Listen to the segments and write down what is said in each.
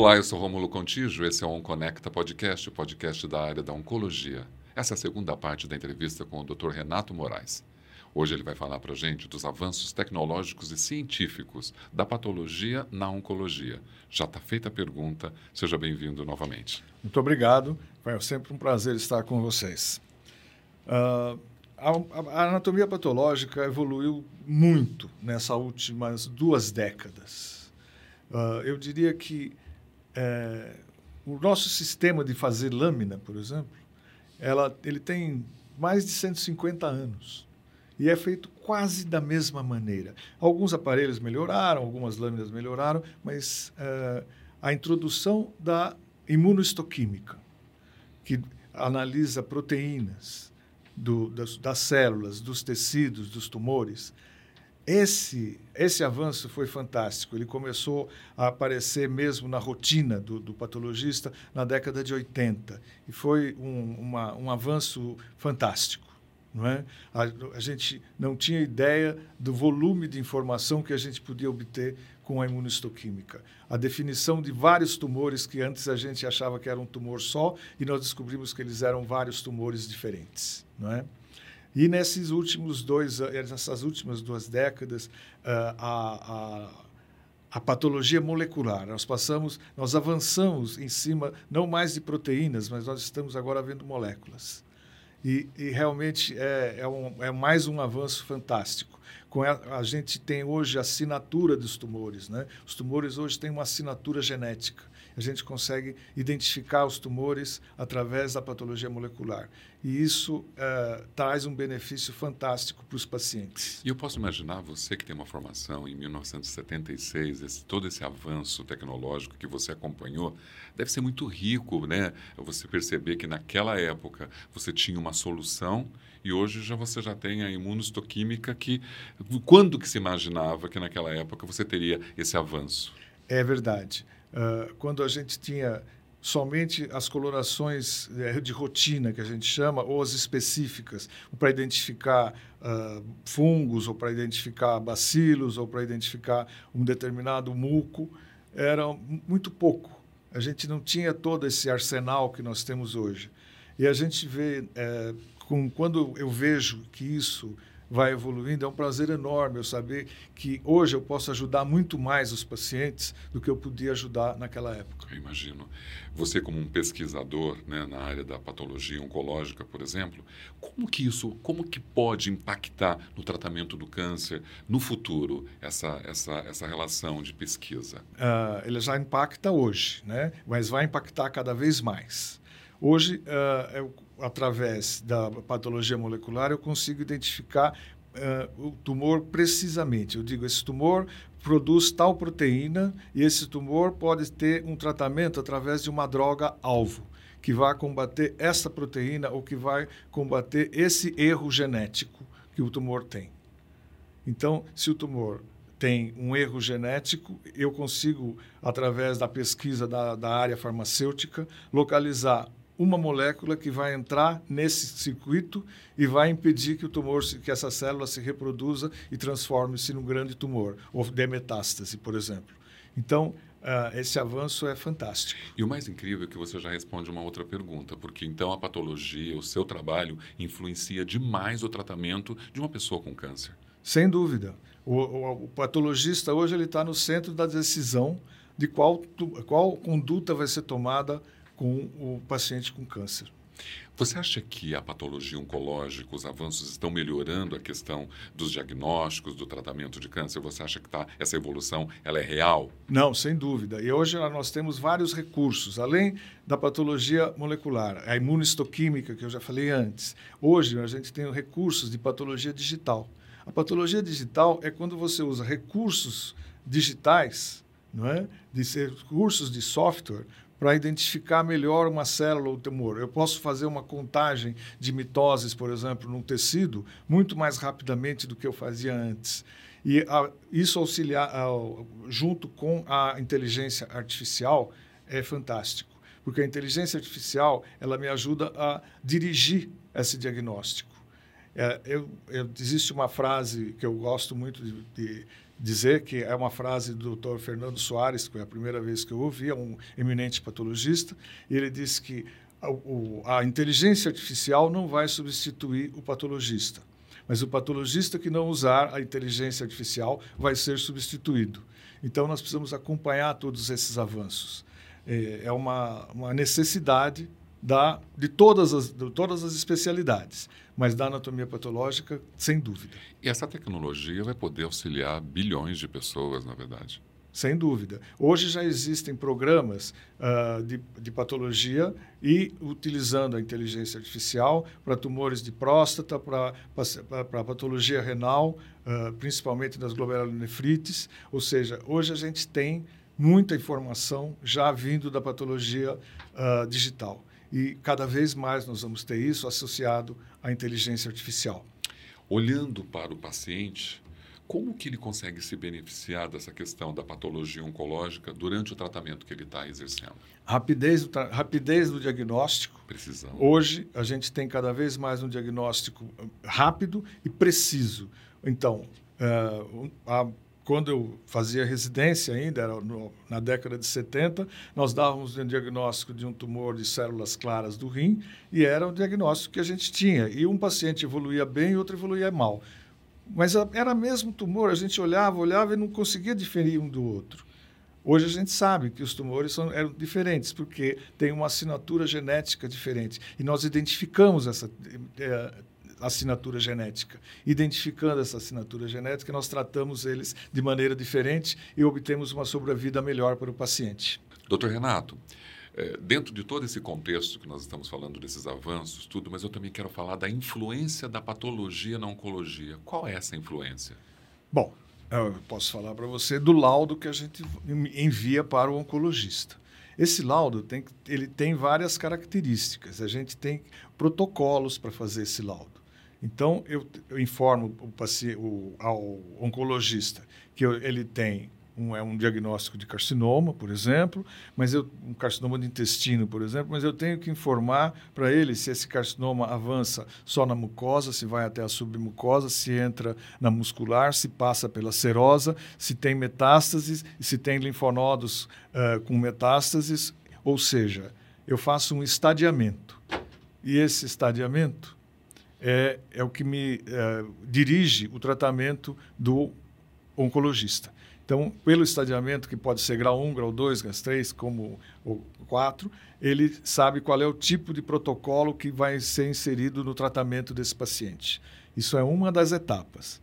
Olá, eu sou Romulo Contígio, esse é o Onconecta Podcast, o podcast da área da oncologia. Essa é a segunda parte da entrevista com o Dr. Renato Moraes. Hoje ele vai falar para a gente dos avanços tecnológicos e científicos da patologia na oncologia. Já está feita a pergunta, seja bem-vindo novamente. Muito obrigado, é sempre um prazer estar com vocês. Uh, a, a, anatomia patológica evoluiu muito nessas últimas duas décadas. Uh, eu diria que é, o nosso sistema de fazer lâmina, por exemplo, ela, ele tem mais de 150 anos e é feito quase da mesma maneira. Alguns aparelhos melhoraram, algumas lâminas melhoraram, mas uh, a introdução da imunohistoquímica, que analisa proteínas do, das, das células, dos tecidos, dos tumores, esse, esse avanço foi fantástico. Ele começou a aparecer mesmo na rotina do, do patologista na década de 80 e foi um, uma, um avanço fantástico. Não é? a, a gente não tinha ideia do volume de informação que a gente podia obter com a imunohistoquímica. A definição de vários tumores que antes a gente achava que era um tumor só e nós descobrimos que eles eram vários tumores diferentes. Não é? E nesses últimos dois, nessas últimas duas décadas, uh, a, a, a, patologia molecular, nós passamos, nós avançamos em cima não mais de proteínas, mas nós estamos agora vendo moléculas. E, e realmente é, é, um, é mais um avanço fantástico com a, a, gente tem hoje a assinatura dos tumores, né? Os tumores hoje têm uma assinatura genética a gente consegue identificar os tumores através da patologia molecular. E isso uh, traz um benefício fantástico para os pacientes. E eu posso imaginar você que tem uma formação em 1976, esse, todo esse avanço tecnológico que você acompanhou, deve ser muito rico, né? Você perceber que naquela época você tinha uma solução e hoje já você já tem a imunohistoquímica que quando que se imaginava que naquela época você teria esse avanço? É verdade. Uh, quando a gente tinha somente as colorações eh, de rotina, que a gente chama, ou as específicas, para identificar uh, fungos, ou para identificar bacilos, ou para identificar um determinado muco, era muito pouco. A gente não tinha todo esse arsenal que nós temos hoje. E a gente vê, é, com, quando eu vejo que isso vai evoluindo. É um prazer enorme eu saber que hoje eu posso ajudar muito mais os pacientes do que eu podia ajudar naquela época. Eu imagino. Você como um pesquisador né, na área da patologia oncológica, por exemplo, como que isso, como que pode impactar no tratamento do câncer no futuro essa essa essa relação de pesquisa? Uh, ele já impacta hoje, né? Mas vai impactar cada vez mais. Hoje, uh, eu através da patologia molecular, eu consigo identificar uh, o tumor precisamente. Eu digo, esse tumor produz tal proteína e esse tumor pode ter um tratamento através de uma droga alvo que vai combater essa proteína ou que vai combater esse erro genético que o tumor tem. Então, se o tumor tem um erro genético, eu consigo, através da pesquisa da, da área farmacêutica, localizar uma molécula que vai entrar nesse circuito e vai impedir que o tumor, que essa célula se reproduza e transforme-se num grande tumor, ou dê metástase, por exemplo. Então, Uh, esse avanço é fantástico. E o mais incrível é que você já responde uma outra pergunta, porque então a patologia, o seu trabalho, influencia demais o tratamento de uma pessoa com câncer. Sem dúvida. O, o, o patologista hoje ele está no centro da decisão de qual, qual conduta vai ser tomada com o paciente com câncer. Você acha que a patologia oncológica, os avanços estão melhorando a questão dos diagnósticos, do tratamento de câncer? Você acha que tá, essa evolução ela é real? Não, sem dúvida. E hoje nós temos vários recursos, além da patologia molecular, a imunohistoquímica, que eu já falei antes. Hoje a gente tem recursos de patologia digital. A patologia digital é quando você usa recursos digitais, não é? de recursos de software para identificar melhor uma célula ou tumor. Eu posso fazer uma contagem de mitoses, por exemplo, num tecido muito mais rapidamente do que eu fazia antes. E a, isso auxiliar a, junto com a inteligência artificial é fantástico, porque a inteligência artificial ela me ajuda a dirigir esse diagnóstico. É, eu, eu, existe uma frase que eu gosto muito de, de, dizer que é uma frase do Dr. Fernando Soares, que foi a primeira vez que eu ouvi, é um eminente patologista, e ele disse que a, o, a inteligência artificial não vai substituir o patologista, mas o patologista que não usar a inteligência artificial vai ser substituído. Então, nós precisamos acompanhar todos esses avanços. É, é uma, uma necessidade da, de, todas as, de todas as especialidades, mas da anatomia patológica, sem dúvida. E essa tecnologia vai poder auxiliar bilhões de pessoas, na verdade. Sem dúvida. Hoje já existem programas uh, de, de, patologia e utilizando a inteligência artificial para tumores de próstata, para patologia renal, uh, principalmente das glomerulonefrites. Ou seja, hoje a gente tem muita informação já vindo da patologia uh, digital. E cada vez mais nós vamos ter isso associado à inteligência artificial. Olhando para o paciente, como que ele consegue se beneficiar dessa questão da patologia oncológica durante o tratamento que ele está exercendo? Rapidez do, rapidez do diagnóstico. Precisão. Hoje, a gente tem cada vez mais um diagnóstico rápido e preciso. Então, uh, a quando eu fazia residência ainda, era no, na década de 70, nós dávamos um diagnóstico de um tumor de células claras do rim e era o diagnóstico que a gente tinha. E um paciente evoluía bem e outro evoluía mal. Mas era mesmo tumor, a gente olhava, olhava e não conseguia diferir um do outro. Hoje a gente sabe que os tumores são, eram diferentes, porque tem uma assinatura genética diferente. E nós identificamos essa, é, assinatura genética. Identificando essa assinatura genética, nós tratamos eles de maneira diferente e obtemos uma sobrevida melhor para o paciente. Doutor Renato, é, dentro de todo esse contexto que nós estamos falando desses avanços, tudo, mas eu também quero falar da influência da patologia na oncologia. Qual é essa influência? Bom, eu posso falar para você do laudo que a gente envia para o oncologista. Esse laudo tem, ele tem várias características. A gente tem protocolos para fazer esse laudo. Então, eu, eu informo o, o, ao oncologista que eu, ele tem um, é um diagnóstico de carcinoma, por exemplo, mas eu, um carcinoma de intestino, por exemplo, mas eu tenho que informar para ele se esse carcinoma avança só na mucosa, se vai até a submucosa, se entra na muscular, se passa pela serosa, se tem metástases, se tem linfonodos uh, com metástases, ou seja, eu faço um estadiamento. E esse estadiamento é, é o que me é, dirige o tratamento do oncologista. Então, pelo estadiamento, que pode ser grau 1, grau 2, grau 3, como o 4, ele sabe qual é o tipo de protocolo que vai ser inserido no tratamento desse paciente. Isso é uma das etapas.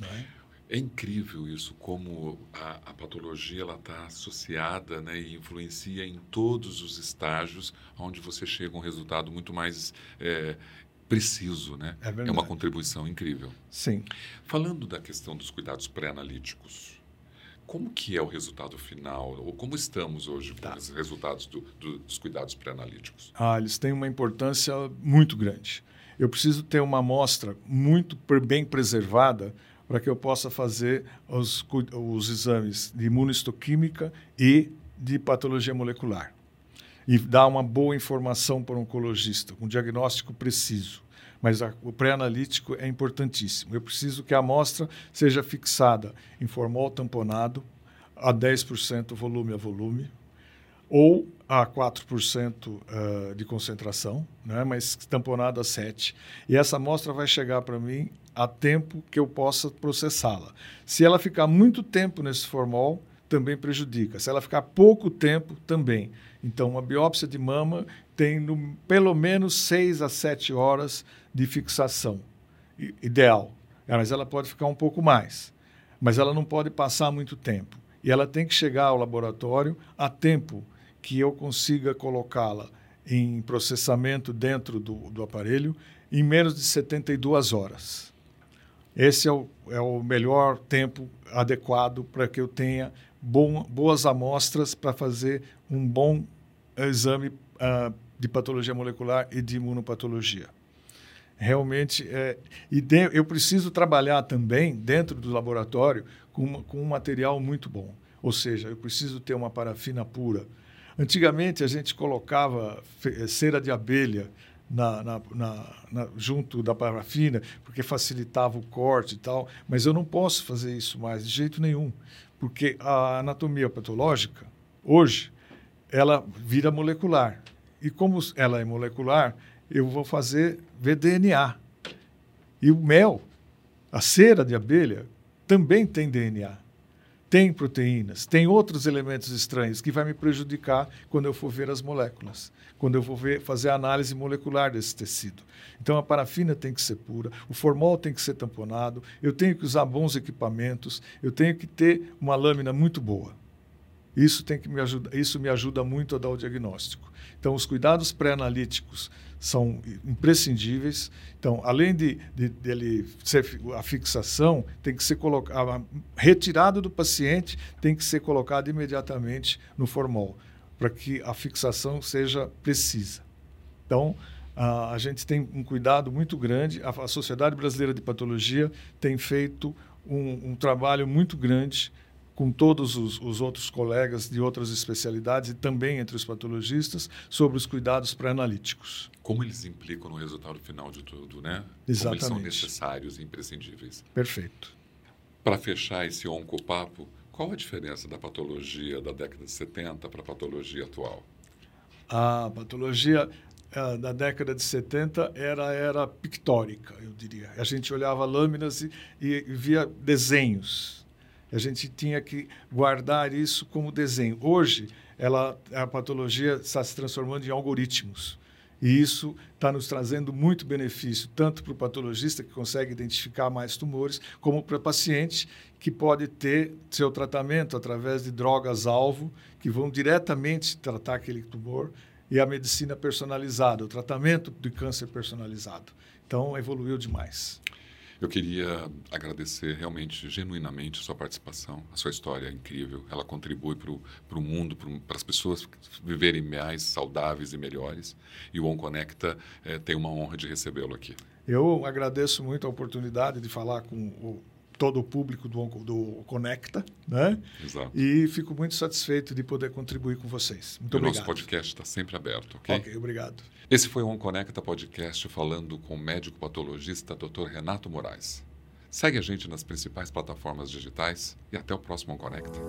É? é? incrível isso, como a, a patologia está associada né, e influencia em todos os estágios, onde você chega a um resultado muito mais é, preciso, né? É, é, uma contribuição incrível. Sim. Falando da questão dos cuidados pré-analíticos, como que é o resultado final? Ou como estamos hoje tá. com os resultados do, do, dos cuidados pré-analíticos? Ah, eles têm uma importância muito grande. Eu preciso ter uma amostra muito bem preservada para que eu possa fazer os, os exames de imunohistoquímica e de patologia molecular e dar uma boa informação para o oncologista, um diagnóstico preciso. Mas a, o pré-analítico é importantíssimo. Eu preciso que a amostra seja fixada em formol tamponado a 10% volume a volume ou a 4% uh, eh, de concentração, né? mas tamponado a 7%. E essa amostra vai chegar para mim a tempo que eu possa processá-la. Se ela ficar muito tempo nesse formol, também prejudica. Se ela ficar pouco tempo, também. Então, uma biópsia de mama tem no, pelo menos 6 a 7 horas de fixação ideal. É, mas ela pode ficar um pouco mais. Mas ela não pode passar muito tempo. E ela tem que chegar ao laboratório a tempo que eu consiga colocá-la em processamento dentro do, do aparelho em menos de 72 horas. Esse é o, é o melhor tempo adequado para que eu tenha bom, boas amostras para fazer um bom exame uh, de patologia molecular e de imunopatologia. Realmente, é, e de, eu preciso trabalhar também dentro do laboratório com, com um material muito bom. Ou seja, eu preciso ter uma parafina pura. Antigamente, a gente colocava cera de abelha na, na, na, junto da parafina, porque facilitava o corte e tal, mas eu não posso fazer isso mais de jeito nenhum, porque a anatomia patológica, hoje, ela vira molecular. E como ela é molecular, eu vou fazer VDNA. E o mel, a cera de abelha, também tem DNA tem proteínas, tem outros elementos estranhos que vai me prejudicar quando eu for ver as moléculas, quando eu vou ver, fazer a análise molecular desse tecido. Então a parafina tem que ser pura, o formol tem que ser tamponado, eu tenho que usar bons equipamentos, eu tenho que ter uma lâmina muito boa. Isso tem que me ajuda, isso me ajuda muito a dar o diagnóstico. Então os cuidados pré-analíticos são imprescindíveis. Então, além de, de, de ser a fixação, tem que ser colocado, retirado do paciente, tem que ser colocado imediatamente no formol, para que a fixação seja precisa. Então, a, a gente tem um cuidado muito grande. A, a Sociedade Brasileira de Patologia tem feito um, um trabalho muito grande com todos os, os, outros colegas de outras especialidades e também entre os patologistas sobre os cuidados pré-analíticos. Como eles implicam no resultado final de tudo, né? Exatamente. Como eles são necessários e imprescindíveis. Perfeito. Para fechar esse oncopapo, qual a diferença da patologia da década de 70 para a patologia atual? A patologia uh, da década de 70 era, era pictórica, eu diria. A gente olhava lâminas e, e via desenhos a gente tinha que guardar isso como desenho. Hoje, ela, a patologia está se transformando em algoritmos. E isso está nos trazendo muito benefício, tanto para o patologista, que consegue identificar mais tumores, como para o paciente, que pode ter seu tratamento através de drogas-alvo, que vão diretamente tratar aquele tumor, e a medicina personalizada, o tratamento de câncer personalizado. Então, evoluiu demais. Eu queria agradecer realmente, genuinamente, sua participação. A sua história é incrível. Ela contribui para o mundo, para as pessoas viverem mais saudáveis e melhores. E o OnConecta é, tem uma honra de recebê-lo aqui. Eu agradeço muito a oportunidade de falar com o todo o público do, do Conecta, né? Exato. E fico muito satisfeito de poder contribuir com vocês. Muito o obrigado. nosso podcast está sempre aberto, ok? Ok, obrigado. Esse foi o OnConecta Podcast falando com o médico patologista Dr. Renato Moraes. Segue a gente nas principais plataformas digitais e até o próximo OnConecta.